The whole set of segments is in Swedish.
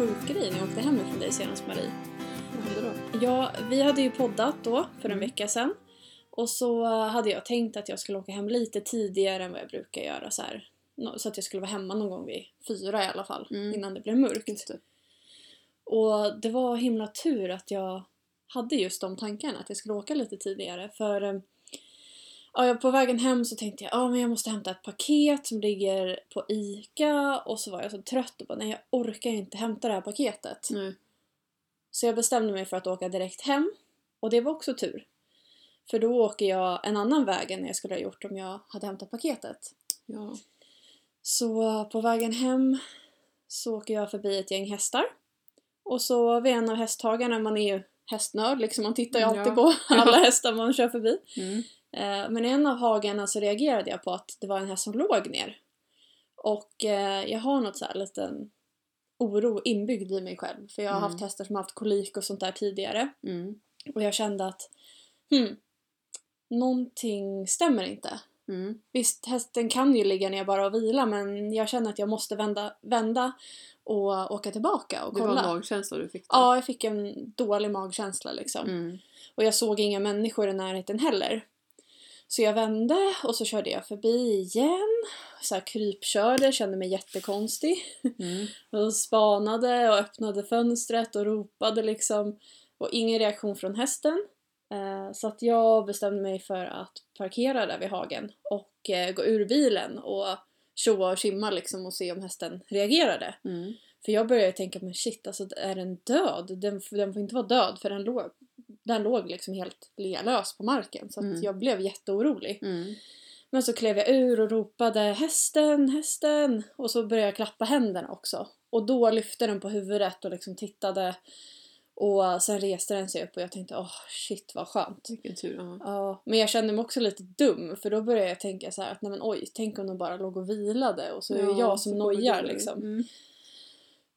sjuk grej när jag åkte hem från dig senast Marie. Vad hände då? Ja, vi hade ju poddat då för en Mm. vecka sedan. Och så hade jag tänkt att jag skulle åka hem lite tidigare än vad jag brukar göra så här. Så att jag skulle vara hemma någon gång vid fyra i alla fall, Mm. innan det blev mörkt. Det. Och det var himla tur att jag hade just de tankarna, att jag skulle åka lite tidigare. För eh, ja, på vägen hem så tänkte jag att jag måste hämta ett paket som ligger på ICA. Och så var jag så trött och bara nej jag orkar inte hämta det här paketet. Nej. Så jag bestämde mig för att åka direkt hem. Och det var också tur. För då åker jag en annan väg än jag skulle ha gjort om jag hade hämtat paketet. Ja. Så på vägen hem så åker jag förbi ett gäng hästar. Och så vid en av hästhagarna, man är ju hästnörd liksom, man tittar ju Ja. alltid på alla hästar man kör förbi. Mm. Eh, Men i en av hagarna så reagerade jag på att det var en häst som låg ner. Och eh, jag har något så här liten oro inbyggd i mig själv. För jag har Mm. haft hästar som har haft kolik och sånt där tidigare. Mm. Och jag kände att hmm, någonting stämmer inte. Mm. Visst, hästen kan ju ligga ner bara och vila men jag känner att jag måste vända, vända och åka tillbaka och Det var kolla. en magkänsla du fick där. Ja, jag fick en dålig magkänsla liksom. Mm. Och jag såg inga människor i närheten heller. Så jag vände och så körde jag förbi igen. Så här krypkörde, kände mig jättekonstig. Mm. Och spanade och öppnade fönstret och ropade liksom. Och ingen reaktion från hästen. Eh, Så att jag bestämde mig för att parkera där vid hagen och eh, gå ur bilen och tjoa och tjimma liksom och se om hästen reagerade. Mm. För jag började tänka, men shit, alltså är den död? Den, den får inte vara död för den låg, den låg liksom helt lealös på marken. Så Mm. jag blev jätteorolig. Mm. Men så klev jag ur och ropade hästen, hästen! Och så började jag klappa händerna också. Och då lyfte den på huvudet och liksom tittade. Och sen reste den sig upp och jag tänkte, åh shit vad skönt. Vilken tur. Ja. Ja, men jag kände mig också lite dum för då började jag tänka så här att nej men oj, tänk om de bara låg och vilade och så är det jag som nojar liksom. Mm.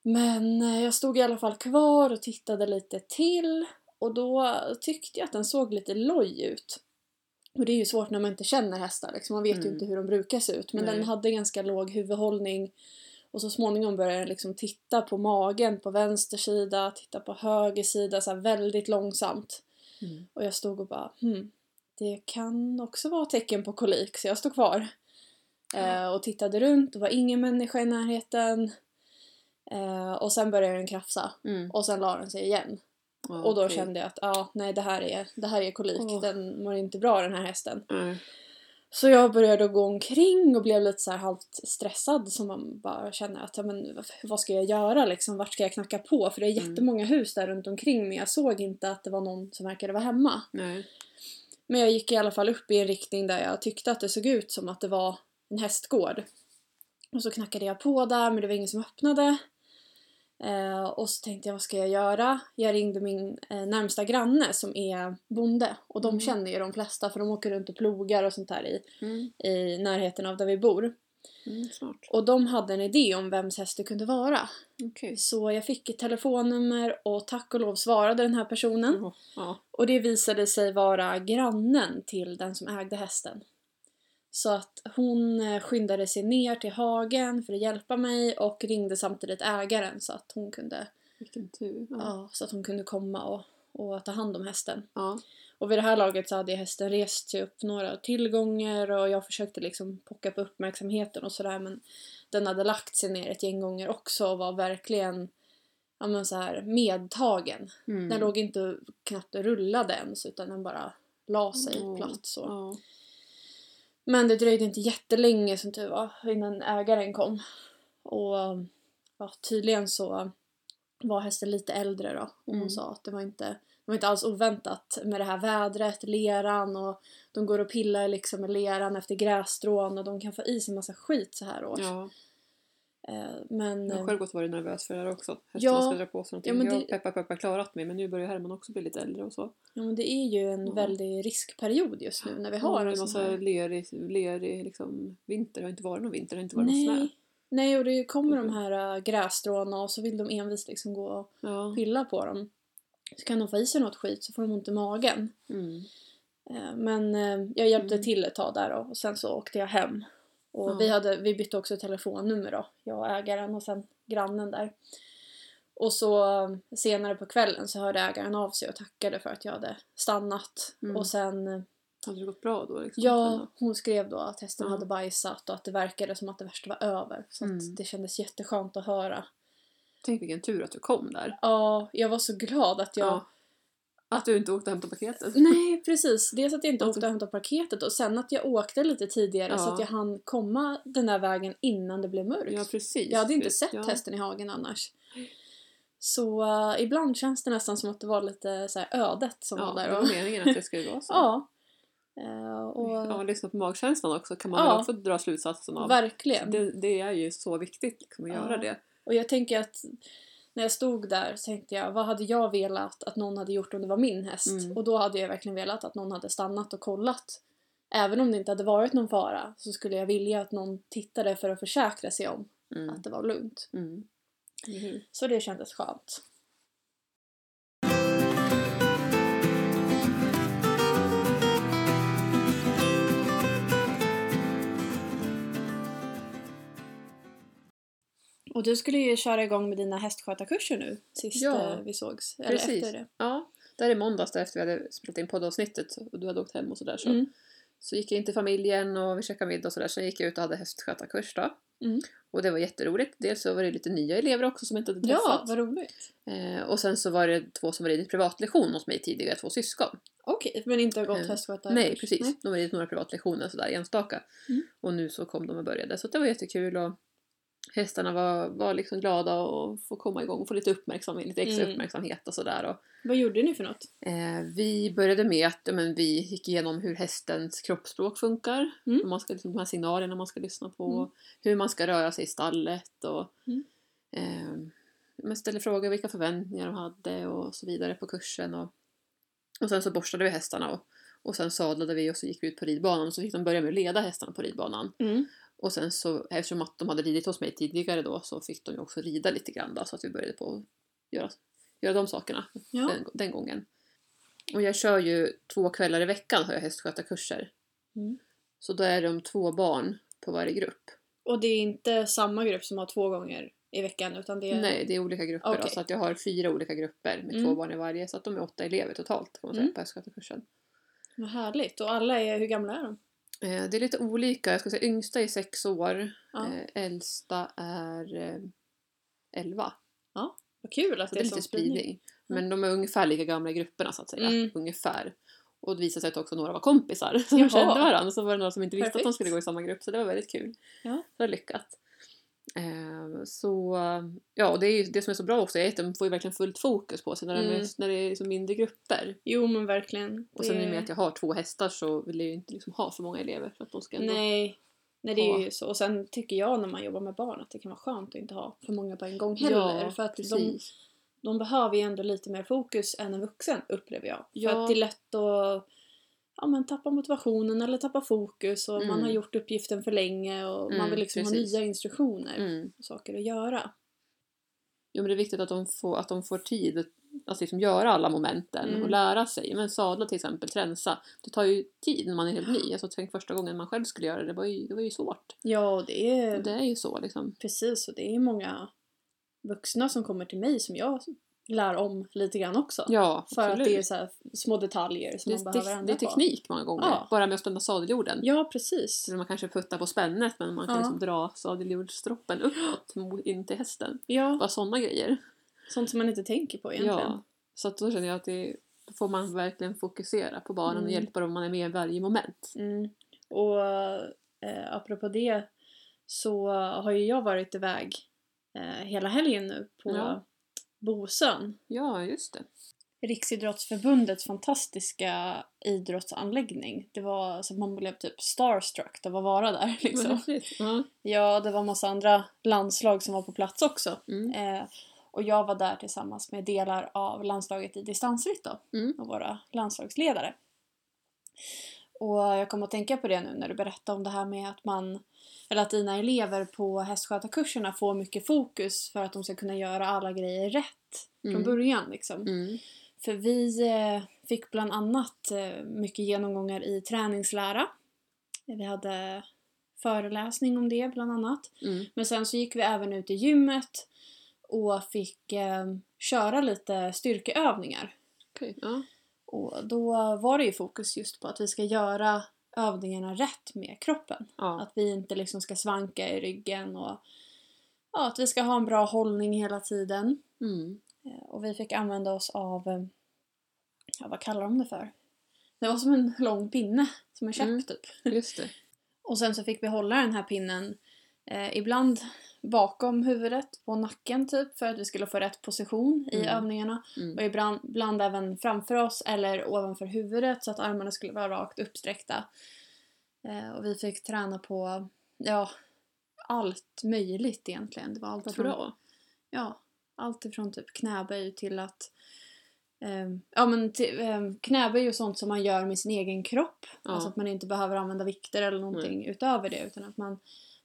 Men eh, jag stod i alla fall kvar och tittade lite till och då tyckte jag att den såg lite loj ut. Och det är ju svårt när man inte känner hästar, liksom. man vet ju Mm. inte hur de brukar se ut. Men Nej. den hade ganska låg huvudhållning och så småningom började den liksom titta på magen på vänster sida, titta på höger sida, så här väldigt långsamt. Mm. Och jag stod och bara hmm, det kan också vara tecken på kolik, så jag stod kvar. Eh, och tittade runt, det var ingen människa i närheten. Eh, och sen började den krafsa Mm. och sen la den sig igen. Ja, och då kände jag att ja, nej det här är, det här är kolik, Åh. den mår inte bra den här hästen. Nej. Så jag började gå omkring och blev lite så här halvt stressad som man bara känner att ja, men, vad- vad ska jag göra liksom, vart ska jag knacka på? För det är Mm. jättemånga hus där runt omkring men jag såg inte att det var någon som verkade vara hemma. Nej. Men jag gick i alla fall upp i en riktning där jag tyckte att det såg ut som att det var en hästgård. Och så knackade jag på där men det var ingen som öppnade. Eh, och så tänkte jag vad ska jag göra? Jag ringde min eh, närmsta granne som är bonde. Och de Mm. känner ju de flesta för de åker runt och plogar och sånt där i, Mm. i närheten av där vi bor. Mm. Och de hade en idé om vems häst det kunde vara. Okej. Så jag fick ett telefonnummer och tack och lov svarade den här personen. Jaha. Ja. Och det visade sig vara grannen till den som ägde hästen. Så att hon eh, skyndade sig ner till hagen för att hjälpa mig och ringde samtidigt ägaren så att hon kunde, Vilken tur. Ja. ja, så att hon kunde komma och, och ta hand om hästen. Ja. Och vid det här laget så hade hästen rest sig upp några tillgångar och jag försökte liksom pocka på uppmärksamheten och sådär men den hade lagt sig ner ett gäng gånger också och var verkligen ja, men så här medtagen. Mm. Den låg inte knappt och rullade ens utan den bara la sig Åh. platt så. Ja. Men det dröjde inte jättelänge som tur var innan ägaren kom. Och ja, tydligen så var hästen lite äldre då. Och hon Mm. sa att det var inte, det var inte alls oväntat med det här vädret, leran och de går och pillar liksom med leran efter grässtrån och de kan få i sig massa skit så här års. ja. Eh, Men Jag har eh, själv gått och varit nervös för det här också. Hästarna Ja. ska dra på sig någonting. Ja, men jag har det- peppar peppar klarat mig men nu börjar Herman också bli lite äldre och så. ja, men det är ju en Ja. väldig riskperiod just nu när vi Ja, har det en massa här... lerig, lerig liksom, vinter. Det har inte varit någon vinter, det har inte varit någon snö. Nej. Nej, och det kommer de Mhm. här äh, grässtråna och så vill de envist liksom gå och Ja. pilla på dem. Så kan de få i sig något skit så får de ont i magen. Mm. Eh, Men eh, jag hjälpte Mm. till ett tag där och sen så åkte jag hem. Och Ja. vi, hade, vi bytte också telefonnummer då, jag och ägaren och sen grannen där. Och så eh, senare på kvällen så hörde ägaren av sig och tackade för att jag hade stannat. Mm. Och sen, eh, Hade det gått bra då? Liksom? ja, hon skrev då att hästen Ja. hade bajsat och att det verkade som att det värsta var över. Så Mm. att det kändes jätteskönt att höra. Tänk vilken tur att du kom där. Ja, jag var så glad att jag... Ja. Att du inte åkte och hämtade paketet. Nej, precis. Dels att jag inte åkte och hämtade paketet och sen att jag åkte lite tidigare så Ja. att jag hann komma den där vägen innan det blev mörkt. Ja, precis. jag hade inte För- sett ja. hästen i hagen annars. Så eh, ibland känns det nästan som att det var lite så ödet som Ja, var det där. var Och, meningen att det skulle vara så. ja. Eh, och, Om man lyssnar på magkänslan också kan man Ja. väl också dra slutsatsen av. verkligen. Det, det är ju så viktigt liksom, att Ja. göra det. Och jag tänker att när jag stod där så tänkte jag, vad hade jag velat att någon hade gjort om det var min häst? Mm. Och då hade jag verkligen velat att någon hade stannat och kollat. Även om det inte hade varit någon fara så skulle jag vilja att någon tittade för att försäkra sig om Mm. att det var lugnt. Mm. Så det kändes skönt. Och du skulle ju köra igång med dina hästskötarkurser nu, sist Ja, eh, vi sågs. Eller precis. efter det. Ja, där i måndags efter vi hade spelat in poddavsnittet och du hade åkt hem och sådär så, Mm. så gick jag in till familjen och vi käkade middag och sådär. Sen gick jag ut och hade hästskötarkurs då. Mm. Och det var jätteroligt. Dels så var det lite nya elever också som jag inte hade Ja, träffat. vad roligt. eh, och sen så var det två som var ridit privatlektion hos mig tidigare, två syskon. Okej, men inte har gått Eh, hästskötarkurs? Nej, precis. De har ridit några privatlektioner sådär enstaka. Mm. Och nu så kom de och började. Så det var jättekul och hästarna var, var liksom glada och få komma igång och få lite uppmärksamhet, lite extra Mm. uppmärksamhet och sådär. Och, Vad gjorde ni för något? eh, vi började med att men, vi gick igenom hur hästens kroppsspråk funkar. Mm. Man ska, liksom, de här signalerna man ska lyssna på. Mm. Hur man ska röra sig i stallet och Mm. eh, man ställde frågor vilka förväntningar de hade och så vidare på kursen. Och, och sen så borstade vi hästarna och, och sen sadlade vi och så gick vi ut på ridbanan och så fick de börja med att leda hästarna på ridbanan. Mm. Och sen så, eftersom att de hade ridit hos mig tidigare då så fick de ju också rida lite grann då, så att vi började på att göra, göra de sakerna Ja. den, den gången. Och jag kör ju två kvällar i veckan har jag hästskötarkurser. Mm. Så då är de två barn på varje grupp. Och det är inte samma grupp som har två gånger i veckan utan det är... Nej, det är olika grupper då, Okej. så att jag har fyra olika grupper med Mm. två barn i varje. Så att de är åtta elever totalt kan man säga Mm. på hästskötarkursen. Vad härligt. Och alla är, hur gamla är de? Eh, det är lite olika. Jag ska säga yngsta är sex år. Ja. Eh, äldsta är eh, elva. Vad kul att Så det är lite sån spridning. Men de är ungefär lika gamla i grupperna så att säga. Mm. Ungefär. Och det visade sig att också några var kompisar som Jaha. kände varandra. Så var det några som inte visste att de skulle gå i samma grupp. Så det var väldigt kul. Ja. Det var lyckat. Eh, så ja, och det är ju det som är så bra också är att de får ju verkligen fullt fokus på sig när, de Mm. är, när det är liksom mindre grupper. Jo men verkligen. Och sen i och med att jag har två hästar så vill jag ju inte liksom ha för många elever för att de ska ändå... Nej. Nej det är ju så. Och sen tycker jag när man jobbar med barn att det kan vara skönt att inte ha för många på en gång heller. för att de, de behöver ju ändå lite mer fokus än en vuxen upplever jag. Ja. För att det är lätt att ja, men tappa motivationen eller tappa fokus och man Mm. har gjort uppgiften för länge och man Mm, vill liksom precis. ha nya instruktioner Mm. och saker att göra. Jo men det är viktigt att de får, att de får tid att liksom göra alla momenten Mm. och lära sig. Men sadla till exempel, tränsa. Det tar ju tid när man är helt ny. Alltså tänk första gången man själv skulle göra det, det var ju, det var ju svårt. Ja, och det är Och det är ju så liksom. precis och det är många vuxna som kommer till mig som jag lär om lite grann också. Ja, För att absolut. det är så små detaljer som det, man det, behöver det ändra är på. teknik många gånger. Ja. Bara med att spänna sadeljorden. Ja, precis. Så man kanske puttar på spännet men man kan Ja. liksom dra sadeljordstroppen uppåt in till hästen. Ja, Bara sådana grejer. sånt som man inte tänker på egentligen. Ja. Så att då känner jag att det, då får man verkligen fokusera på barnen och Mm. hjälpa dem man är med i varje moment. Mm. Och eh, apropå det så har ju jag varit iväg eh, hela helgen nu på Ja. Bosön. Ja, just det. Riksidrottsförbundets fantastiska idrottsanläggning. Det var så att man blev typ starstruck av att vara där. Liksom. Ja. Ja, det var massa andra landslag som var på plats också. Mm. Eh, och jag var där tillsammans med delar av landslaget i distansritt då. Mm. Och våra landslagsledare. Och jag kom att tänka på det nu när du berättade om det här med att man eller att dina elever på hästskötarkurserna får mycket fokus för att de ska kunna göra alla grejer rätt Mm. från början liksom. Mm. För vi eh, fick bland annat eh, mycket genomgångar i träningslära. Vi hade föreläsning om det bland annat. Mm. Men sen så gick vi även ut i gymmet och fick eh, köra lite styrkeövningar. Okej, ja. Och då var det ju fokus just på att vi ska göra övningarna rätt med kroppen. Ja. Att vi inte liksom ska svanka i ryggen och ja, att vi ska ha en bra hållning hela tiden. Mm. Eh, Och vi fick använda oss av, eh, ja vad kallar de det för? Det var som en lång pinne, som en käpp Mm. typ. Just det. Och sen så fick vi hålla den här pinnen eh, ibland bakom huvudet, på nacken typ, för att vi skulle få rätt position i Mm. övningarna. Mm. Och ibland, ibland även framför oss eller ovanför huvudet så att armarna skulle vara rakt uppsträckta. Eh, och vi fick träna på, ja, allt möjligt egentligen. Det var allt Vad från, bra. Ja, allt ifrån typ knäböj till att ehm, Ja men um, knäböj och sånt som man gör med sin egen kropp. Ja. Alltså att man inte behöver använda vikter eller någonting utöver det utan att man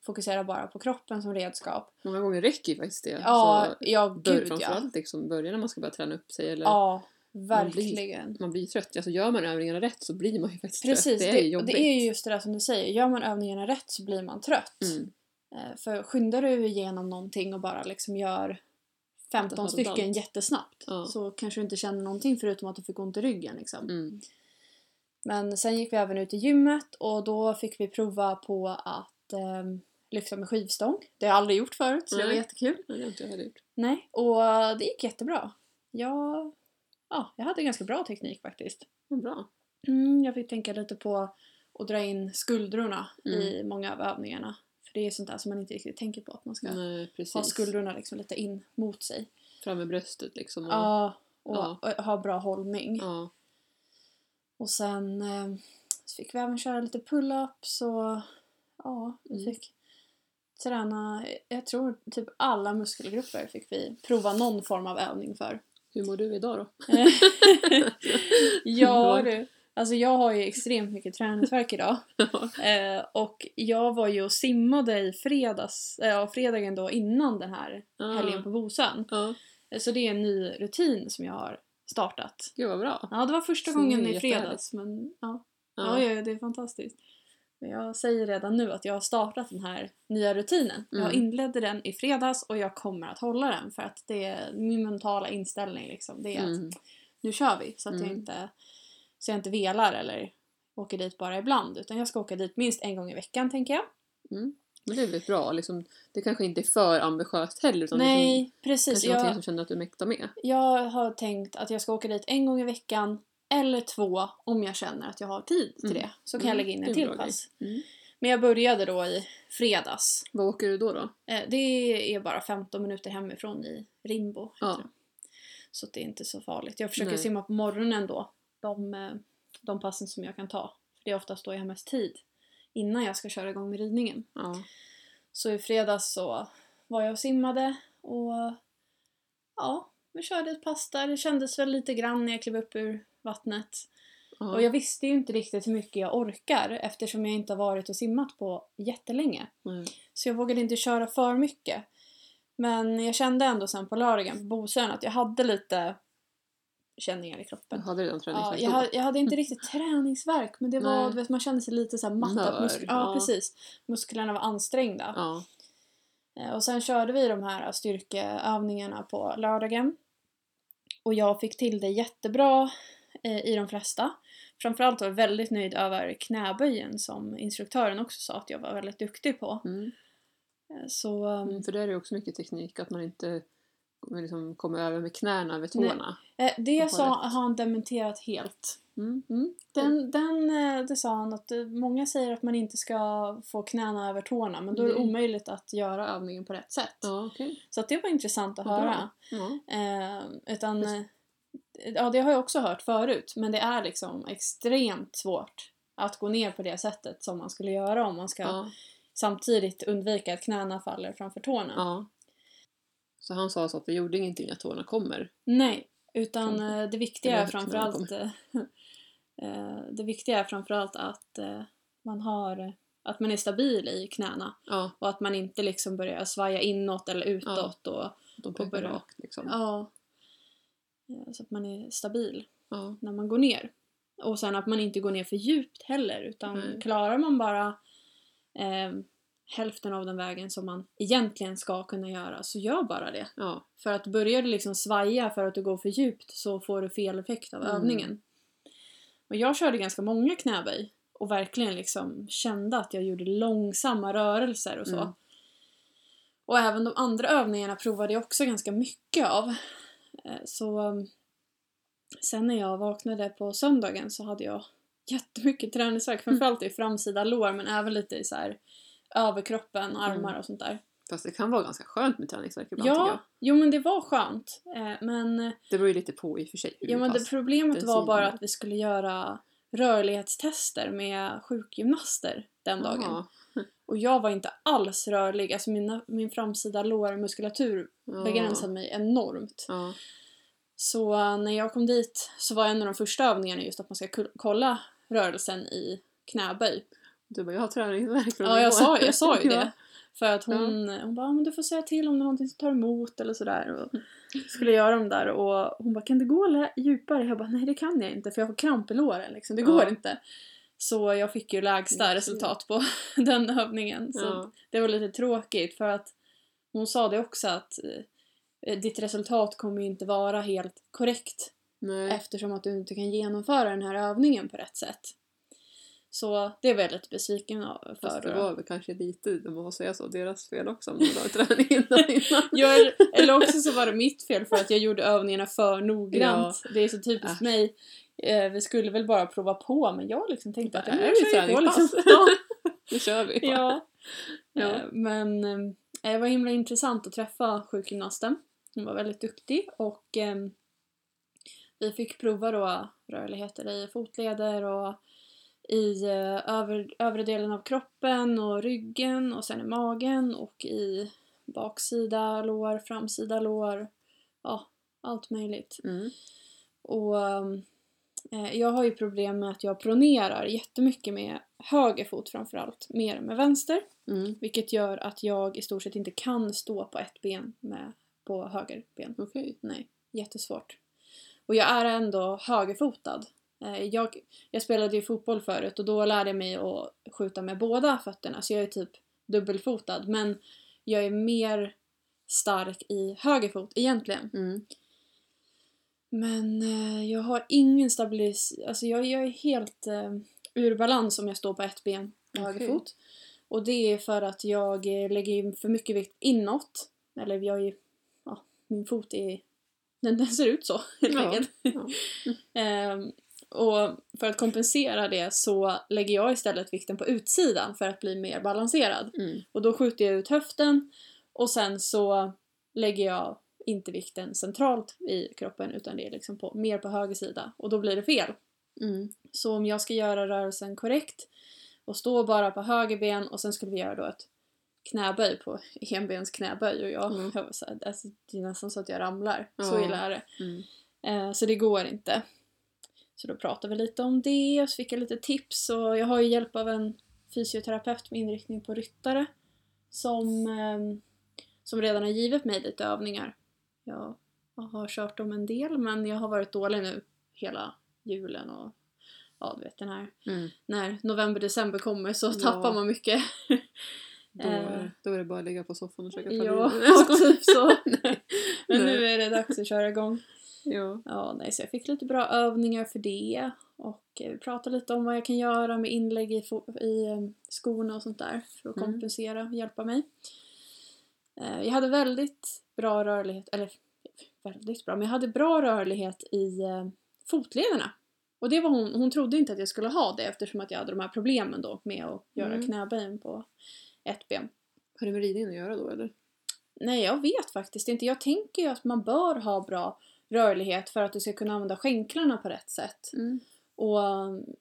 fokuserar bara på kroppen som redskap. Många gånger räcker ju faktiskt det. Ja, Så ja bör, gud ja. framförallt liksom börja när man ska börja träna upp sig eller Ja, verkligen. man blir trött. Alltså gör man övningarna rätt så blir man ju faktiskt Precis, trött. Det är ju jobbigt. det är ju just det där som du säger. Gör man övningarna rätt så blir man trött. Mm. Eh, För skyndar du igenom någonting och bara liksom gör 15 Det har stycken allt. jättesnabbt Ja. så kanske du inte känner någonting förutom att du fick ont i ryggen. Liksom. Mm. Men sen gick vi även ut i gymmet och då fick vi prova på att ehm, lyfta med skivstång. Det har jag aldrig gjort förut så det var Nej. jättekul. Ja, det har inte jag heller gjort. Nej, och det gick jättebra. Jag, ja, jag hade ganska bra teknik faktiskt. Vad bra. Mm, jag fick tänka lite på att dra in skuldrorna Mm. i många av övningarna. För det är sånt där som man inte riktigt tänker på. Att man ska Nej, ha skuldrorna liksom lite in mot sig. Fram med bröstet liksom. Och, Ja, och, Ja. och ha bra hållning. ja. Och sen eh, så fick vi även köra lite pull-ups och ja, vi Mm. fick träna, jag tror typ alla muskelgrupper fick vi prova någon form av övning för. Hur mår du idag då? ja du, alltså jag har ju extremt mycket träningsvärk idag. Eh, och jag var ju och simmade i fredags, eh, fredagen då innan den här helgen på Bosön. Eh, Så det är en ny rutin som jag har startat. gud vad bra. Ja, det var första Så gången i fredags men ja. Ja. Ja, ja, det är fantastiskt. Men jag säger redan nu att jag har startat den här nya rutinen. Jag Mm. inledde den i fredags och jag kommer att hålla den för att det är min mentala inställning liksom. Det är att Mm. nu kör vi så att jag Mm. inte så jag inte velar eller åker dit bara ibland utan jag ska åka dit minst en gång i veckan tänker jag. Mm. Men det är väl bra. Liksom, det kanske inte är för ambitiöst heller. Utan liksom, Nej, precis. kanske någonting Jag, som känner att du mäktar med. jag har tänkt att jag ska åka dit en gång i veckan eller två om jag känner att jag har tid till Mm. det. Så kan Mm, jag lägga in en till pass. Mm. Men jag började då i fredags. Vad åker du då? då? Eh, Det är bara 15 minuter hemifrån i Rimbo. Ja. Så det är inte så farligt. Jag försöker Nej. simma på morgonen då. De, eh, de passen som jag kan ta. För det är oftast då jag har mest tid. Innan jag ska köra igång med ridningen. Ja. Så i fredags så var jag och simmade och ja, vi körde ett pass där. Det kändes väl lite grann när jag klev upp ur vattnet. Ja. Och jag visste ju inte riktigt hur mycket jag orkar eftersom jag inte har varit och simmat på jättelänge. Nej. Så jag vågade inte köra för mycket. Men jag kände ändå sen på lördagen på Bosön att jag hade lite känningar i kroppen. hade redan Ja, träningsvärk jag, hade, jag hade inte riktigt träningsverk men det var, du vet, man kände sig lite så här matt. att Mör, musk- ja, ja. precis. Musklerna var ansträngda. Ja. Eh, Och sen körde vi de här styrkeövningarna på lördagen. Och jag fick till det jättebra eh, i de flesta. Framförallt var jag väldigt nöjd över knäböjen som instruktören också sa att jag var väldigt duktig på. Mm. Eh, Så um, Mm, för där är det också mycket teknik. Att man inte liksom, kommer över med knäna över tårna. eh, det sa, har han dementerat helt. Mm. Mm. Den, den, eh, det sa han att eh, många säger att man inte ska få knäna över tårna men då är det omöjligt att göra övningen på rätt sätt. Ja, okej. Så det var intressant att höra. Ja. Eh, utan, eh, ja det har jag också hört förut men det är liksom extremt svårt att gå ner på det sättet som man skulle göra om man ska Ja. samtidigt undvika att knäna faller framför tårna. ja. Så han sa så att det gjorde ingenting att tårna kommer. Nej, utan eh, det viktiga är framförallt eh, eh, det viktiga är framförallt att man har att man är stabil i knäna Ja, och att man inte liksom börjar svaja inåt eller utåt och de Och pekar rakt liksom. ja, så att man är stabil. Ja. när man går ner. Och sen att man inte går ner för djupt heller utan Nej. klarar man bara eh, hälften av den vägen som man egentligen ska kunna göra, så gör bara det. Ja. För att börjar du liksom svaja för att du går för djupt så får du fel effekt av Mm. övningen. Och jag körde ganska många knäböj och verkligen liksom kände att jag gjorde långsamma rörelser och så. Mm. Och även de andra övningarna provade jag också ganska mycket av. Eh, Så um, sen när jag vaknade på söndagen så hade jag jättemycket träningsvärk. Framförallt i framsida lår men även lite i så här överkroppen, armar Mm. och sånt där. Fast det kan vara ganska skönt med träningsvärk ibland tycker jag. Ja, jo men det var skönt. Eh, Men, Det beror ju lite på i och för sig. ja, men det problemet var bara att vi skulle göra rörlighetstester med sjukgymnaster den dagen. Jaha. Och jag var inte alls rörlig. Alltså mina, min framsida lårmuskulatur Ja. begränsade mig enormt. Ja. Så eh, när jag kom dit så var en av de första övningarna just att man ska kolla rörelsen i knäböj. Du bara, jag har träningsvärk Ja, jag sa, jag sa ju Ja. det. För att hon, hon bara, "Ja, men du får säga till om det är någonting som tar emot eller sådär. Och skulle göra dem där och hon bara, kan det gå djupare? Jag bara, nej det kan jag inte för jag får kramp i låren liksom. Det Ja. går inte. Så jag fick ju lägsta resultat på den övningen. Så Ja. det var lite tråkigt för att hon sa det också att eh, ditt resultat kommer ju inte vara helt korrekt Nej. eftersom att du inte kan genomföra den här övningen på rätt sätt. Så det var jag lite besviken av- Fast för. det var väl kanske lite, om man får säga så, deras fel också om de la träningen där innan. Ja, eller- också så var det mitt fel för att jag gjorde övningarna för noggrant. Det är så typiskt Äsch. mig. Eh, vi skulle väl bara prova på men jag liksom tänkte att Det ja, jag kör på träningspass. liksom. Ja, Nu kör vi. ja. Ja. Eh, Men eh, det var himla intressant att träffa sjukgymnasten. Hon var väldigt duktig och eh, vi fick prova då rörligheter i fotleder och i eh, över, övre delen av kroppen och ryggen och sen i magen och i baksida lår, framsida lår. Ja, allt möjligt. Mm. Och eh, jag har ju problem med att jag pronerar jättemycket med höger fot framförallt, mer än med vänster. Mm. Vilket gör att jag i stort sett inte kan stå på ett ben med, på höger ben. Okej. Nej, jättesvårt. Och jag är ändå högerfotad. Eh, Jag, jag spelade ju fotboll förut och då lärde jag mig att skjuta med båda fötterna så jag är typ dubbelfotad men jag är mer stark i höger fot egentligen. Mm. Men eh, jag har ingen stabilis... Alltså jag, jag är helt eh, ur balans om jag står på ett ben med höger fot. Och det är för att jag eh, lägger för mycket vikt inåt. Eller jag är... Ja, min fot är... Den, den ser ut så helt Ja, enkelt. ja. Ehm, och för att kompensera det så lägger jag istället vikten på utsidan för att bli mer balanserad. Mm. Och då skjuter jag ut höften och sen så lägger jag inte vikten centralt i kroppen utan det är liksom på, mer på höger sida och då blir det fel. Mm. Så om jag ska göra rörelsen korrekt och stå bara på höger ben och sen skulle vi göra då ett knäböj på enbens knäböj och jag, Mm. jag var så här, alltså, det är nästan så att jag ramlar. Så Ja. illa är det. Mm. Eh, så det går inte. Så då pratade vi lite om det och så fick jag lite tips och jag har ju hjälp av en fysioterapeut med inriktning på ryttare som, ehm, som redan har givit mig lite övningar. Jag har kört dem en del men jag har varit dålig nu hela julen och ja du vet den här Mm. när november, december kommer så Ja. tappar man mycket. Då, Eh. då är det bara att ligga på soffan och försöka ta ja, livet. Jag skojar. typ så. Men nu är det dags att köra igång. Ja. Ja, nej, så jag fick lite bra övningar för det. Och eh, vi pratade lite om vad jag kan göra med inlägg i, i eh, skorna och sånt där för att Mm. kompensera och hjälpa mig. Eh, Jag hade väldigt bra rörlighet, eller väldigt bra, men jag hade bra rörlighet i fotlederna. Och det var hon, hon trodde inte att jag skulle ha det eftersom att jag hade de här problemen då med att göra Mm. knäböjen på ett ben. Har det med ridningen att göra då eller? Nej, jag vet faktiskt inte. Jag tänker ju att man bör ha bra rörlighet för att du ska kunna använda skänklarna på rätt sätt. Mm. Och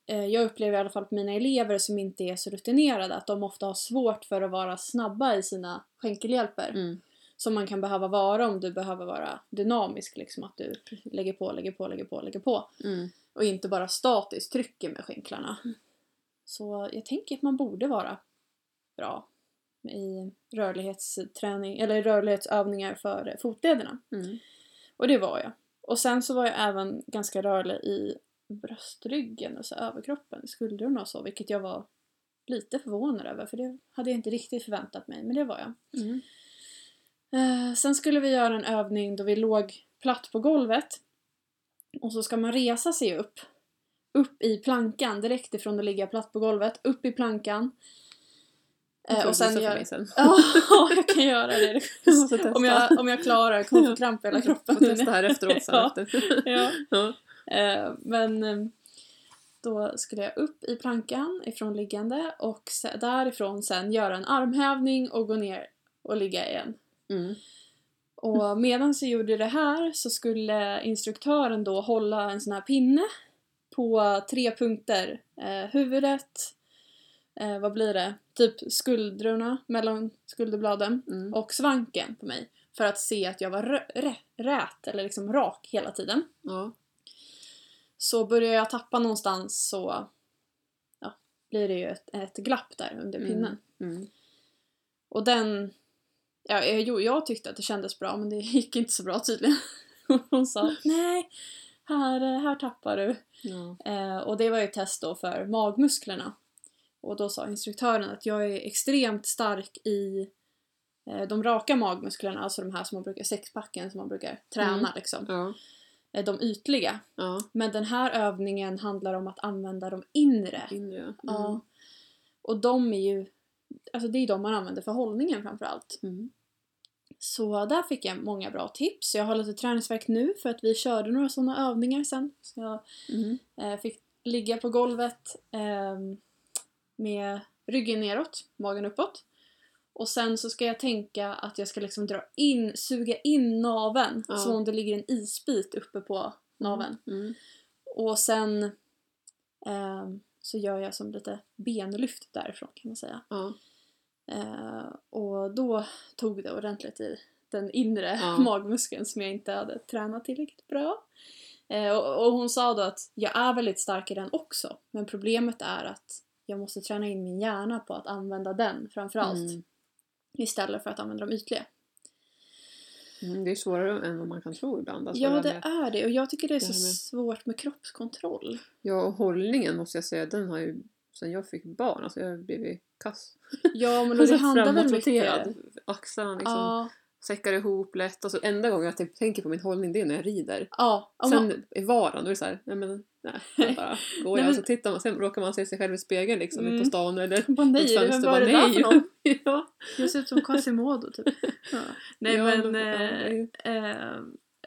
eh, jag upplever i alla fall på mina elever som inte är så rutinerade att de ofta har svårt för att vara snabba i sina skänkelhjälper. Mm. Som man kan behöva vara om du behöver vara dynamisk. Liksom att du lägger på, lägger på, lägger på, lägger på. Mm. Och inte bara statiskt trycker med skänklarna. Så jag tänker att man borde vara bra i rörlighetsträning eller rörlighetsövningar för fotlederna. Mm. Och det var jag. Och sen så var jag även ganska rörlig i bröstryggen, alltså överkroppen, skuldrorna och så, vilket jag var lite förvånad över för det hade jag inte riktigt förväntat mig, men det var jag. Mm. Eh, sen skulle vi göra en övning då vi låg platt på golvet och så ska man resa sig upp. Upp i plankan, direkt ifrån att ligga platt på golvet, upp i plankan. Jag Eh, och sen gör... mig sen. Ja, jag kan göra det. Jag om, jag, om jag klarar, jag kommer få kramp i hela kroppen. Får testa här efteråt sen. Ja. Efter. ja. Ja. Eh, men eh, då skulle jag upp i plankan ifrån liggande och se, därifrån sen göra en armhävning och gå ner och ligga igen. Mm. Och medan jag gjorde det här så skulle instruktören då hålla en sån här pinne på tre punkter. Eh, huvudet, eh, vad blir det? Typ skuldrorna mellan skulderbladen Mm. och svanken på mig. För att se att jag var rö- rät eller liksom rak hela tiden. Ja. Så börjar jag tappa någonstans så ja, blir det ju ett, ett glapp där under Mm. pinnen. Mm. Och den... Ja, jag, jo, jag tyckte att det kändes bra men det gick inte så bra tydligen. Hon sa nej, här, här tappar du. Ja. Eh, och det var ju ett test då för magmusklerna. Och då sa instruktören att jag är extremt stark i eh, de raka magmusklerna, alltså de här som man brukar, sexpacken som man brukar träna Mm. liksom. Ja. Eh, de ytliga. Ja. Men den här övningen handlar om att använda de inre. Inre. Mm. Ja. Och de är ju, alltså det är de man använder för hållningen framförallt. Mm. Så där fick jag många bra tips. Jag har lite träningsverk nu för att vi körde några sådana övningar sen. Så jag Mm. eh, fick ligga på golvet eh, med ryggen neråt, magen uppåt. Och sen så ska jag tänka att jag ska liksom dra in, suga in naveln Ja. som om det ligger en isbit uppe på naveln. Mm. Och sen ehm, så gör jag som lite benlyft därifrån kan man säga. Ja. Eh, och då tog det ordentligt i den inre Ja. magmuskeln som jag inte hade tränat tillräckligt bra. Eh, och, och hon sa då att jag är väldigt stark i den också. Men problemet är att jag måste träna in min hjärna på att använda den framförallt. Mm. Istället för att använda de ytliga. Mm. Det är svårare än vad man kan tro ibland. Alltså ja, här det med- är det. Och jag tycker det är det så här med- svårt med kroppskontroll. Ja, och hållningen måste jag säga, den har ju sen jag fick barn, alltså jag har blivit kass. Ja, men Alltså det handlar väl mycket... Axlarna liksom Ja, säckar ihop lätt. Och så enda gången jag typ tänker på min hållning det är när jag rider. ja. man- Sen i varan då är det såhär, nej men nej, bara går Nej, jag. men- Och så tittar man, sen råkar man se sig själv i spegeln liksom Mm. på stan eller Bara nej, ett fönster. var Bara, det där för någon? ja. Jag ser ut som Quasimodo typ. Ja. Nej Ja, men, eh, det eh,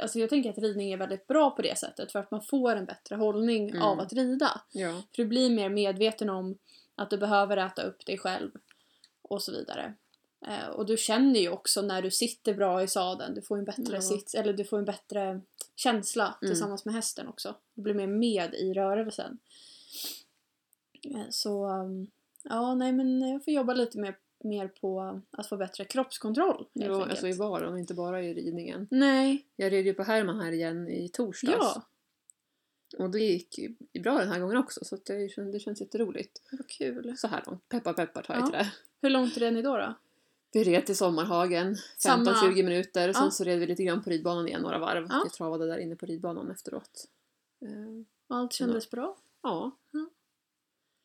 alltså jag tänker att ridning är väldigt bra på det sättet för att man får en bättre hållning Mm. av att rida. ja. För du blir mer medveten om att du behöver äta upp dig själv och så vidare. Eh, och du känner ju också när du sitter bra i sadeln, du får en bättre Ja. sits, eller du får en bättre känsla Mm. tillsammans med hästen också. Du blir mer med i rörelsen. Eh, så um, ja, nej men jag får jobba lite mer, mer på att få bättre kroppskontroll ja enkelt. alltså i och inte bara i ridningen. Nej, Jag red ju på Herman här igen i torsdags. ja, Och det gick ju bra den här gången också så det, känns, det känns jätteroligt. vad kul. Så här långt. Peppar peppar tar jag Ja. till det. Hur långt red ni då? då? Vi red till Sommarhagen, Samma- 15-20 minuter. Sen Ja. så red vi lite grann på ridbanan igen några varv. Ja. Vi travade där inne på ridbanan efteråt. Eh, Allt kändes bra? Ja.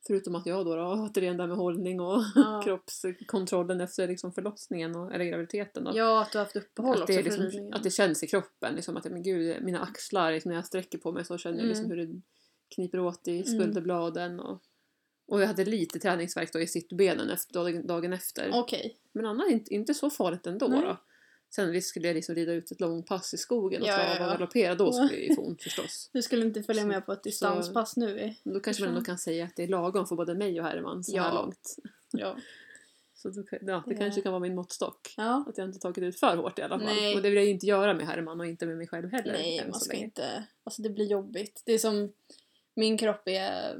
Förutom att jag då, då återigen där med hållning och Ja. kroppskontrollen efter liksom förlossningen och, eller graviditeten. Då. Ja, att du har haft uppehåll att, också det för liksom, att det känns i kroppen. Liksom, att men gud, mina axlar, liksom, när jag sträcker på mig så känner jag liksom Mm. hur det kniper åt i Mm. skulderbladen. Och, och jag hade lite träningsvärk då i sittbenen efter, dagen, efter. Okej. Men annars inte, inte så farligt ändå. Nej. Då. Sen visst skulle jag liksom rida ut ett långpass i skogen och Ja, trava ja, ja. och galoppera, då skulle jag ju få ont förstås. Du skulle inte följa Så- med på ett distanspass nu? i- Då kanske man ändå kan säga att det är lagom för både mig och Herman så här Ja. långt. Ja. Så då, ja, det Det- kanske kan vara min måttstock. ja. Att jag inte tagit ut för hårt i alla fall. Nej. Och det vill jag ju inte göra med Herman och inte med mig själv heller. Nej, man ska inte... Alltså det blir jobbigt. Det är som... Min kropp är...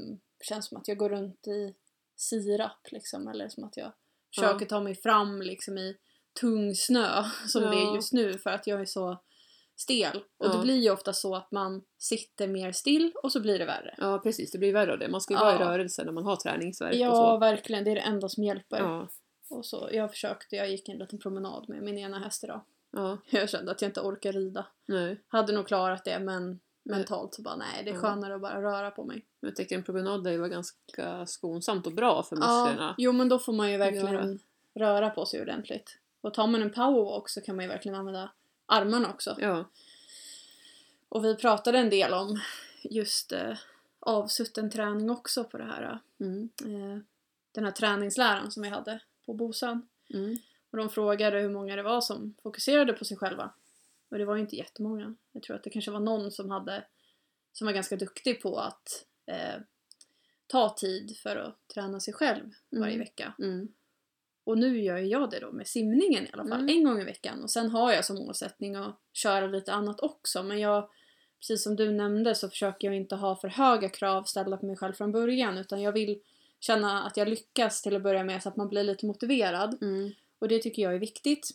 Känns som att jag går runt i sirap liksom. Eller som att jag försöker ta mig fram liksom i tung snö som det Ja. är just nu för att jag är så stel. Och det Ja. blir ju ofta så att man sitter mer still och så blir det värre. Ja precis, det blir värre av det. Man ska ju Ja. vara i rörelse när man har träningsvärk och Ja, så. verkligen. Det är det enda som hjälper. Ja, Och så, jag försökte, jag gick en liten promenad med min ena häst idag. ja, Jag kände att jag inte orkar rida. nej. Hade nog klarat det men mentalt så bara nej det är Ja. skönare att bara röra på mig. Jag tycker en promenad lär ju vara ganska skonsamt och bra för Ja, musklerna. jo men då får man ju verkligen Göra. röra på sig ordentligt. Och tar man en powerwalk så kan man ju verkligen använda armarna också. Ja. Och vi pratade en del om just eh, avsutten träning också på det här. Mm. Eh, den här träningsläran som vi hade på Bosön. Mm. Och de frågade hur många det var som fokuserade på sig själva. Och det var ju inte jättemånga. Jag tror att det kanske var någon som hade som var ganska duktig på att eh, ta tid för att träna sig själv varje Mm. vecka. Mm. Och nu gör jag det då med simningen i alla fall, Mm. en gång i veckan. Och sen har jag som målsättning att köra lite annat också. Men jag, precis som du nämnde så försöker jag inte ha för höga krav ställda på mig själv från början. Utan jag vill känna att jag lyckas till att börja med så att man blir lite motiverad. Mm. Och det tycker jag är viktigt.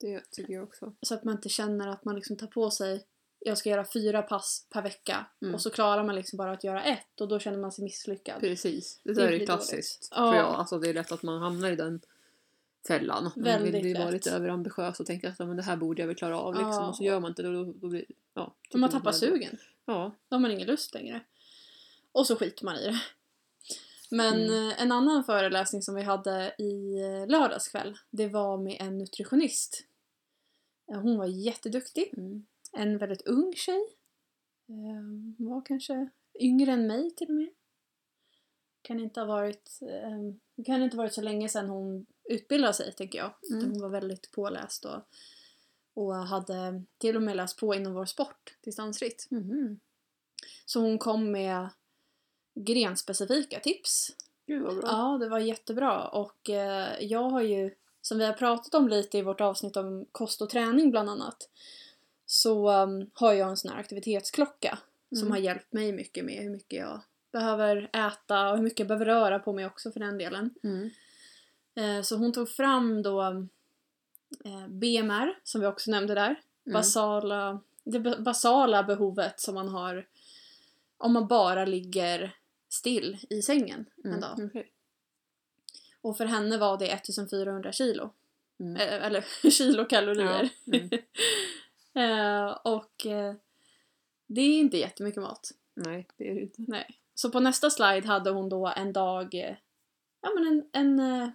Det tycker jag också. Så att man inte känner att man liksom tar på sig jag ska göra fyra pass per vecka Mm. och så klarar man liksom bara att göra ett och då känner man sig misslyckad. Precis. Det Det där är blir ju klassiskt, dåligt. tror Ja. jag. Alltså det är lätt att man hamnar i den fällan. Man Väldigt vill ju vara lite överambitiös och tänka att "Ja, men det här borde jag väl klara av liksom. Ja. Och så gör man inte det då, då blir ja, tycker man tappar det är- sugen. Ja. Då har man ingen lust längre. Och så skiter man i det. Men Mm. eh, en annan föreläsning som vi hade i eh, lördags kväll, det var med en nutritionist. Hon var jätteduktig. Mm. En väldigt ung tjej. Eh, Hon var kanske yngre än mig till och med. Kan inte ha varit, eh, det kan inte ha varit så länge sedan hon utbildade sig, tänker jag. Mm. Hon var väldigt påläst och, och hade till och med läst på inom vår sport, distansritt. Mhm. Så hon kom med grenspecifika tips. Gud vad bra. Ja, det var jättebra. Och eh, jag har ju, som vi har pratat om lite i vårt avsnitt om kost och träning bland annat, så um, har jag en sån här aktivitetsklocka som Mm. har hjälpt mig mycket med hur mycket jag behöver äta och hur mycket jag behöver röra på mig också för den delen. Mm. Eh, så hon tog fram då eh, BMR, som vi också nämnde där, Mm. basala, det ba- basala behovet som man har om man bara ligger still i sängen en Mm. dag. okej. Och för henne var det 1400 kilo. Mm. Eh, eller kilokalorier. Ja. Mm. Eh, och eh, det är inte jättemycket mat. Nej, det är det inte. Nej. Så på nästa slide hade hon då en dag, ja men en, en,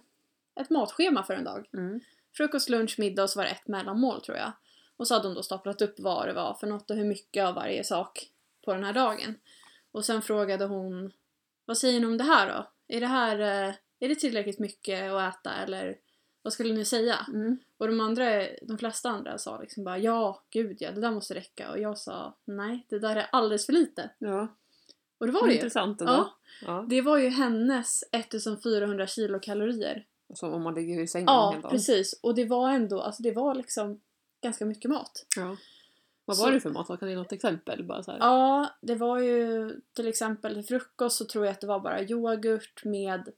ett matschema för en dag. Mm. Frukost, lunch, middag och så var det ett mellanmål tror jag. Och så hade hon då staplat upp vad det var för något och hur mycket av varje sak på den här dagen. Och sen frågade hon, vad säger ni om det här då? Är det här, är det tillräckligt mycket att äta eller vad skulle ni säga? Mm. Och de andra, de flesta andra sa liksom bara ja, gud ja, det där måste räcka. Och jag sa nej, det där är alldeles för lite. Ja, Och det var det ju. intressant ändå. Ja, Ja. det var ju hennes 1400 kilokalorier. Som om man ligger i sängen Ja, hela dagen. precis. Och det var ändå, alltså det var liksom ganska mycket mat. Ja. Vad Så- var det för mat? Kan du ge något exempel? Bara så här. Ja, det var ju till exempel frukost så tror jag att det var bara yoghurt med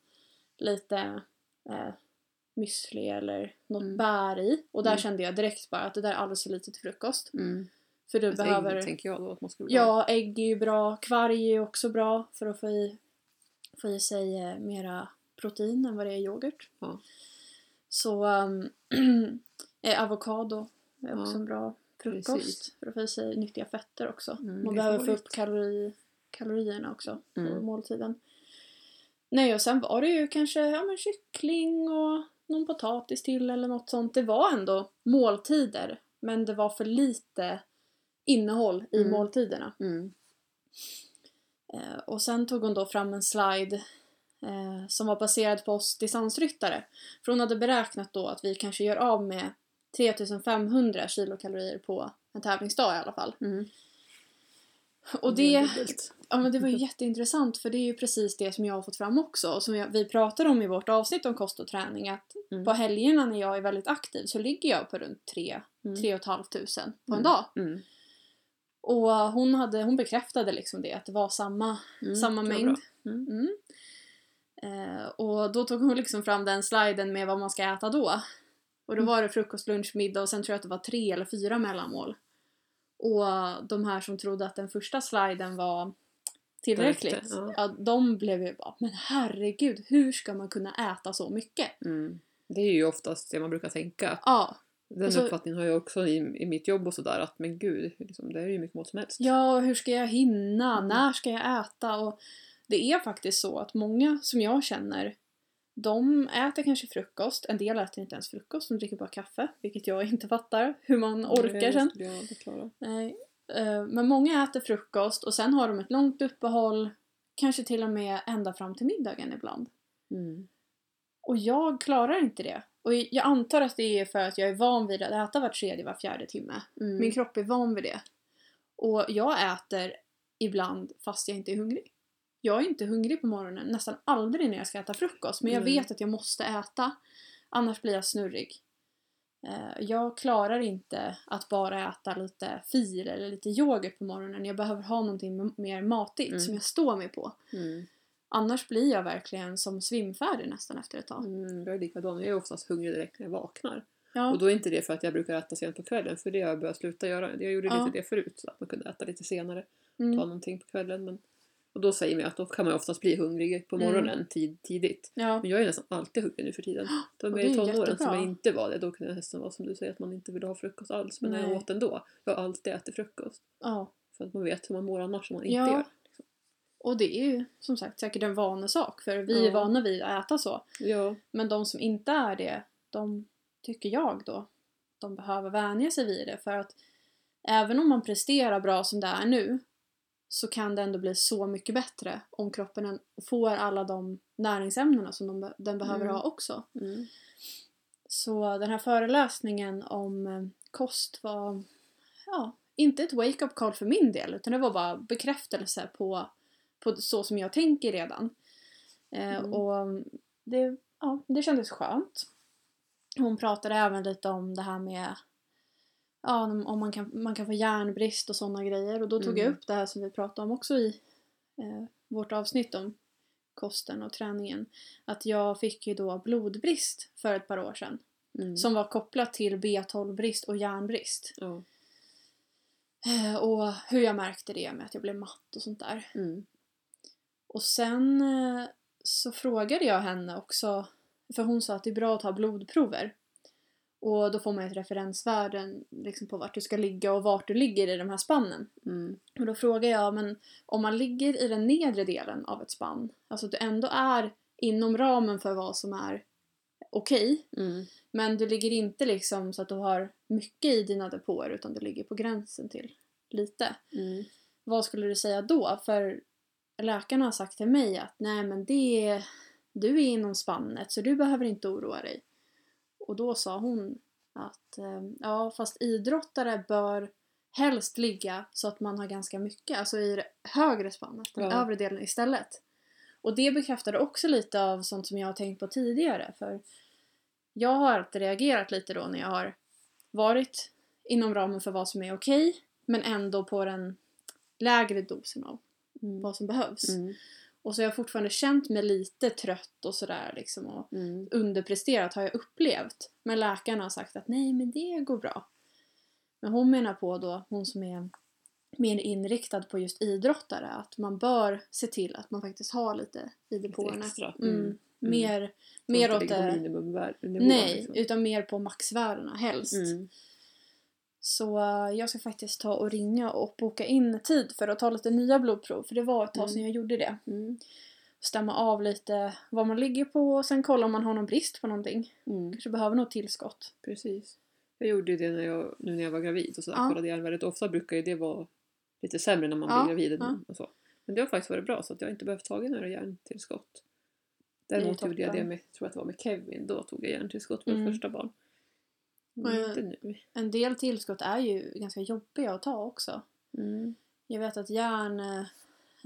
lite eh, müsli eller något Mm. bär i. Och där Mm. kände jag direkt bara att det där är alldeles för lite till frukost. Mm. För du Ett behöver... Ägg, tänker jag då att man skulle Ja, ägg är ju bra. Kvarg är också bra för att få i, få i sig eh, mera protein än vad det är i yoghurt. Ja. Så um, eh, avokado är också Ja, en bra frukost. precis. För att få i sig nyttiga fetter också. Mm, Man behöver få upp kalori, kalorierna också på Mm. måltiden. Nej, och sen var det ju kanske ja, men kyckling och någon potatis till eller något sånt. Det var ändå måltider, men det var för lite innehåll i Mm. måltiderna. Mm. Eh, och sen tog hon då fram en slide eh, som var baserad på oss distansryttare. För hon hade beräknat då att vi kanske gör av med 3500 kilokalorier på en tävlingsdag i alla fall. Mm. Och Det det. Ja, men det var ju jätteintressant för det är ju precis det som jag har fått fram också och som jag, vi pratar om i vårt avsnitt om kost och träning att Mm. på helgerna när jag är väldigt aktiv så ligger jag på runt 3 Mm. 3 500 på en Mm. dag. Mm. Och hon, hade, hon bekräftade liksom det, att det var samma Mm. samma var mängd. Mm. Eh, och då tog hon liksom fram den sliden med vad man ska äta då. Och då var det frukost, lunch, middag och sen tror jag att det var tre eller fyra mellanmål. Och de här som trodde att den första sliden var tillräckligt, Räckte, ja. ja. de blev ju bara men herregud, hur ska man kunna äta så mycket? Mm. Det är ju oftast det man brukar tänka. Ja, Den så- uppfattningen har jag också i, i mitt jobb och sådär att men gud, liksom, det är ju mycket mat som helst. Ja, hur ska jag hinna? Mm. När ska jag äta? Och det är faktiskt så att många som jag känner, de äter kanske frukost. En del äter inte ens frukost, de dricker bara kaffe. Vilket jag inte fattar hur man orkar Det sen. skulle jag aldrig klara. Nej. Eh, Men många äter frukost och sen har de ett långt uppehåll. Kanske till och med ända fram till middagen ibland. Mm. Och jag klarar inte det. Och jag antar att det är för att jag är van vid att äta var tredje, var fjärde timme. Mm. Min kropp är van vid det. Och jag äter ibland fast jag inte är hungrig. Jag är inte hungrig på morgonen, nästan aldrig när jag ska äta frukost. Men jag Nej. vet att jag måste äta, annars blir jag snurrig. Eh, Jag klarar inte att bara äta lite fil eller lite yoghurt på morgonen. Jag behöver ha någonting mer matigt Mm. som jag står mig på. Mm. Annars blir jag verkligen som svimfärdig nästan efter ett tag. Mm, jag är likadan. Jag är oftast hungrig direkt när jag vaknar. Ja. Och då är inte det för att jag brukar äta sent på kvällen, för det har jag börjat sluta göra. Jag gjorde Ja. lite det förut, så att man kunde äta lite senare, ta Mm. någonting på kvällen. Men... Och då säger man att då kan man oftast bli hungrig på Mm. morgonen tid, tidigt. ja. Men jag är nästan alltid hungrig nu för tiden. Det var mer i är tonåren som jag inte var det. Då kunde jag nästan vara som du säger, att man inte ville ha frukost alls. Men Nej. jag åt ändå. Jag har alltid ätit frukost. ja. För att man vet hur man mår annars om man inte Ja. gör. Och det är ju som sagt säkert en vanesak för vi är Ja. vana vid att äta så. Ja. Men de som inte är det, de tycker jag då, de behöver vänja sig vid det för att även om man presterar bra som det är nu så kan det ändå bli så mycket bättre om kroppen en- får alla de näringsämnena som de, den behöver Mm. ha också. Mm. Så den här föreläsningen om eh, kost var ja, inte ett wake-up call för min del utan det var bara bekräftelse på, på så som jag tänker redan. Eh, Mm. Och det, ja, det kändes skönt. Hon pratade även lite om det här med ja, om man kan, man kan få järnbrist och sådana grejer och då tog jag Mm. upp det här som vi pratade om också i eh, vårt avsnitt om kosten och träningen. Att jag fick ju då blodbrist för ett par år sedan. Mm. Som var kopplat till B12-brist och järnbrist. Eh, och hur jag märkte det med att jag blev matt och sånt där. Mm. Och sen eh, så frågade jag henne också, för hon sa att det är bra att ta blodprover. Och då får man ett referensvärden liksom på vart du ska ligga och vart du ligger i de här spannen. Mm. Och då frågar jag, men om man ligger i den nedre delen av ett spann, alltså att du ändå är inom ramen för vad som är okej, Mm. men du ligger inte liksom så att du har mycket i dina depåer utan du ligger på gränsen till lite. Mm. Vad skulle du säga då? För läkarna har sagt till mig att nej men det är, du är inom spannet så du behöver inte oroa dig. Och då sa hon att eh, ja fast idrottare bör helst ligga så att man har ganska mycket, alltså i det högre spannet, den Ja. övre delen istället. Och det bekräftade också lite av sånt som jag har tänkt på tidigare för jag har alltid reagerat lite då när jag har varit inom ramen för vad som är okej men ändå på den lägre dosen av Mm. vad som behövs. Mm. Och så har jag fortfarande känt mig lite trött och sådär liksom och Mm. underpresterat har jag upplevt. Men läkarna har sagt att nej men det går bra. Men hon menar på då, hon som är mer inriktad på just idrottare, att man bör se till att man faktiskt har lite i depåerna. extra. Mm. Mm. Mer, mer åt det... Nej, liksom. utan mer på maxvärdena helst. Så jag ska faktiskt ta och ringa och boka in tid för att ta lite nya blodprov. För det var ett tag Mm. sedan jag gjorde det. Mm. Stämma av lite vad man ligger på och sen kolla om man har någon brist på någonting. Mm. Kanske behöver något tillskott. Precis. Jag gjorde det när jag, nu när jag var gravid och sådär, Ja. kollade järnvärdet. Ofta brukar ju det vara lite sämre när man Ja, blir gravid ja. och så. Men det har faktiskt varit bra så att jag inte behövt tagit några järntillskott. Däremot gjorde jag det med, jag tror att det var med Kevin, då tog jag järntillskott på Mm. första barn. Inte nu. En del tillskott är ju ganska jobbiga att ta också. Mm. Jag vet att järn... eh,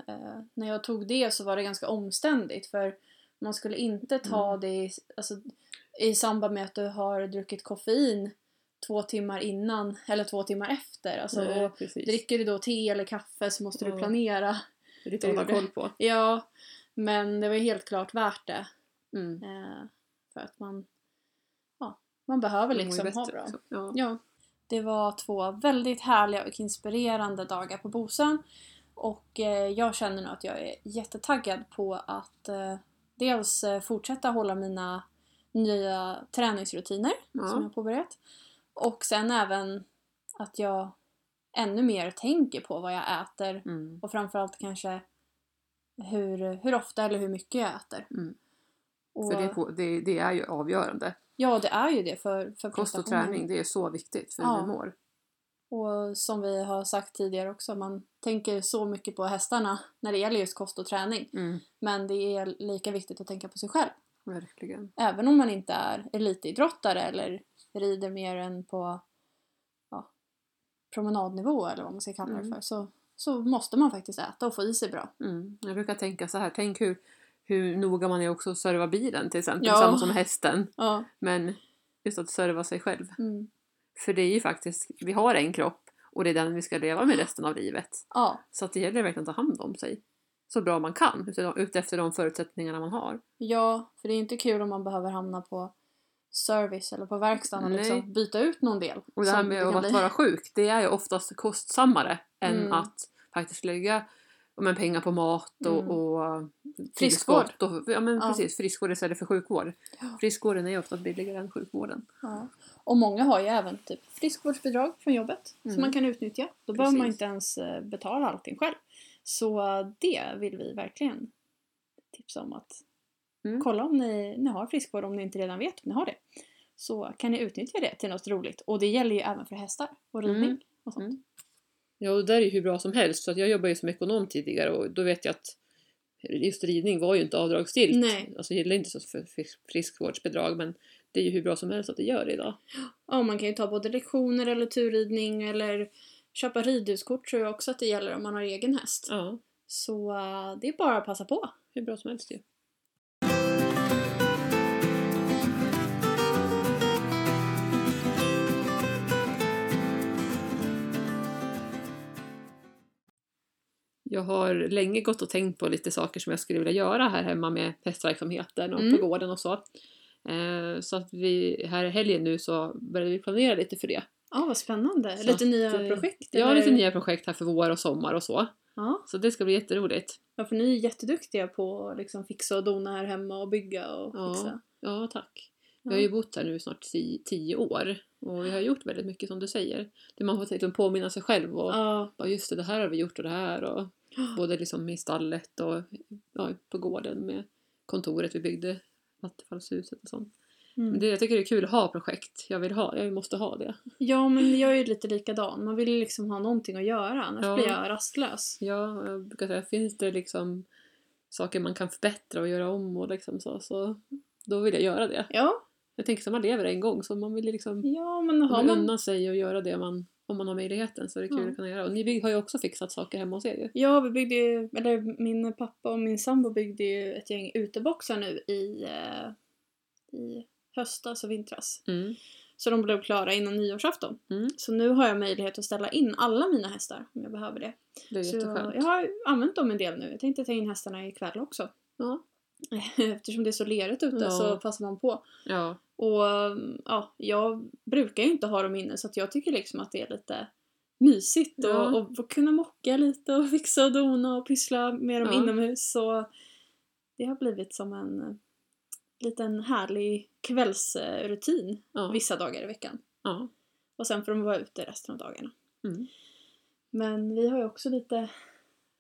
Eh, när jag tog det så var det ganska omständigt för man skulle inte ta Mm. det i, alltså, i samband med att du har druckit koffein två timmar innan eller två timmar efter. Alltså, Nej, och precis. dricker du då te eller kaffe så måste du Ja. planera. Det är lite att hålla koll på. Ja, men det var helt klart värt det. Mm. Eh, för att man, man behöver liksom ha bra. också. Ja. Ja. Det var två väldigt härliga och inspirerande dagar på Bosön. Och eh, jag känner nu att jag är jättetaggad på att eh, dels eh, fortsätta hålla mina nya träningsrutiner Ja. som jag har påbörjat. Och sen även att jag ännu mer tänker på vad jag äter Mm. och framförallt kanske hur, hur ofta eller hur mycket jag äter. Mm. Och, För det, det, det är ju avgörande. Ja, det är ju det för, för Kost och träning, det är så viktigt för Ja. hur vi mår. Och som vi har sagt tidigare också, man tänker så mycket på hästarna när det gäller just kost och träning. Mm. Men det är lika viktigt att tänka på sig själv. Verkligen. Även om man inte är elitidrottare eller rider mer än på ja, promenadnivå eller vad man ska kalla det Mm. för så, så måste man faktiskt äta och få i sig bra. Mm. Jag brukar tänka så här, tänk hur, hur noga man är också att serva bilen till exempel, Ja. samma som hästen. Ja. Men just att serva sig själv. Mm. För det är ju faktiskt, vi har en kropp och det är den vi ska leva med resten av livet. ja, Så att det gäller verkligen att ta hand om sig så bra man kan ute- utefter de förutsättningarna man har. ja, för det är inte kul om man behöver hamna på service eller på verkstaden och Nej. liksom byta ut någon del. Och det här med kan att bli. vara sjuk, det är ju oftast kostsammare än Mm. att faktiskt lägga men, pengar på mat och, Mm. och Friskvård. Och, ja men Ja. precis, friskvård istället för sjukvård. Ja. Friskvården är ju oftast billigare än sjukvården. Ja. Och många har ju även typ friskvårdsbidrag från jobbet Mm. som man kan utnyttja. Då behöver man inte ens eh, betala allting själv. Så det vill vi verkligen tipsa om att Mm. kolla om ni, ni har friskvård om ni inte redan vet om ni har det. Så kan ni utnyttja det till något roligt. Och det gäller ju även för hästar och ridning Mm. och sånt. Ja, och det där är ju hur bra som helst. Så att jag jobbade ju som ekonom tidigare och då vet jag att just ridning var ju inte avdragsgillt. Nej. Alltså gillar inte så för frisk- friskvårdsbidrag men det är ju hur bra som helst att det gör det idag. Ja, man kan ju ta både lektioner eller turridning eller köpa ridhuskort tror jag också att det gäller om man har egen häst. Ja, Så eh, det är bara att passa på. hur bra som helst ju. Jag har länge gått och tänkt på lite saker som jag skulle vilja göra här hemma med hästverksamheten och Mm. på gården och så. Eh, så att vi här i helgen nu så började vi planera lite för det. Ja, vad spännande. Så lite att, nya eh, projekt? Ja, eller? lite nya projekt här för vår och sommar och så. Ja. Så det ska bli jätteroligt. ja, för ni är jätteduktiga på att liksom fixa och dona här hemma och bygga och Ja. fixa. Ja, tack. Ja. Vi har ju bott här nu snart tio, tio år och vi har gjort väldigt mycket som du säger. Det man får liksom påminna sig själv och Ja, bara just det, det här har vi gjort och det här och både liksom i stallet och ja, på gården med kontoret vi byggde, Vattenfallshuset och sånt. Men mm. det, jag tycker det är kul att ha projekt. Jag vill ha, jag måste ha det. ja, men jag är ju lite likadan. Man vill ju liksom ha någonting att göra, annars Ja. blir jag rastlös. Ja, jag brukar säga, finns det liksom saker man kan förbättra och göra om och liksom så, så då vill jag göra det. Ja, Jag tänker att man lever en gång så man vill ju liksom ja men har man... sig och göra det man, om man har möjligheten så är det kul Ja. att kunna göra. Och ni har ju också fixat saker hemma hos er ju. Ja, vi byggde ju, eller min pappa och min sambo byggde ju ett gäng uteboxar nu i, eh, i höstas och vintras. Mm. Så de blev klara innan nyårsafton. Mm. Så nu har jag möjlighet att ställa in alla mina hästar om jag behöver det. Det är Så jag, jätteskönt. jag har använt dem en del nu. Jag tänkte ta in hästarna ikväll också. Ja. Eftersom det är så lerigt ute Ja. så passar man på. Ja. Och ja, jag brukar ju inte ha dem inne så att jag tycker liksom att det är lite mysigt Ja. och, och få kunna mocka lite och fixa och dona och pyssla med dem Ja. inomhus. Så det har blivit som en liten härlig kvällsrutin Ja. vissa dagar i veckan. ja. Och sen får de vara ute resten av dagarna. Mm. Men vi har ju också lite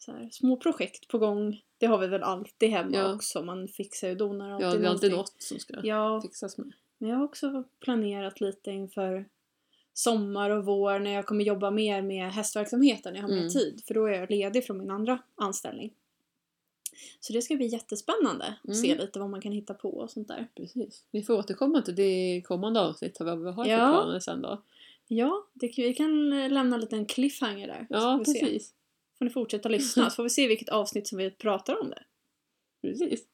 här, små projekt på gång. Det har vi väl alltid hemma Ja. också. Man fixar ju och donar alltid Ja, det är alltid något som ska Ja, fixas med. Men jag har också planerat lite inför sommar och vår när jag kommer jobba mer med hästverksamheten när jag har mer Mm. tid. För då är jag ledig från min andra anställning. Så det ska bli jättespännande att Mm. se lite vad man kan hitta på och sånt där. Precis. Vi får återkomma till det i kommande avsnitt vad vi har för Ja. planer sen då. Ja, det, vi kan eh, lämna en liten cliffhanger där. Ja, vi se. precis. får ni fortsätta lyssna så får vi se vilket avsnitt som vi pratar om det. Precis.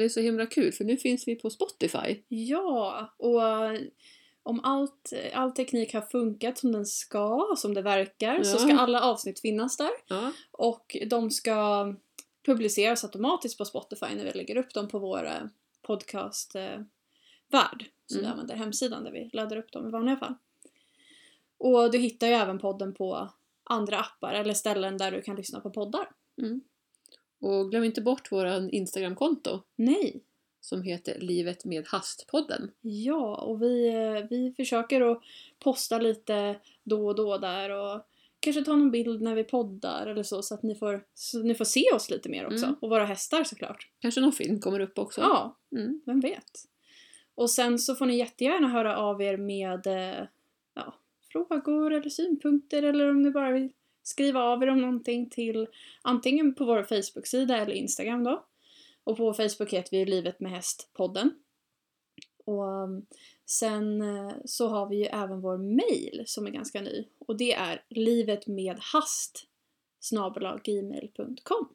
Det är så himla kul för nu finns vi på Spotify. Ja, och eh, om allt, all teknik har funkat som den ska, som det verkar, så Ja. ska alla avsnitt finnas där. Ja, Och de ska publiceras automatiskt på Spotify när vi lägger upp dem på vår eh, podcast-värld. Så vi Mm. använder hemsidan där vi laddar upp dem i vanliga fall. Och du hittar ju även podden på andra appar eller ställen där du kan lyssna på poddar. Mm. Och glöm inte bort våran Instagramkonto Nej! som heter Livet med hast-podden. Ja, och vi, eh, vi försöker att posta lite då och då där och kanske ta någon bild när vi poddar eller så så att ni får, ni får se oss lite mer också. Mm. Och våra hästar såklart. Kanske någon film kommer upp också. Ja, Mm. vem vet. Och sen så får ni jättegärna höra av er med eh, ja, frågor eller synpunkter eller om ni bara vill skriva av er om någonting till antingen på vår Facebook-sida eller Instagram då. Och på Facebook heter vi Livet med häst-podden. Och um, sen eh, så har vi ju även vår mail som är ganska ny och det är livetmedhast snabel-a gmail.com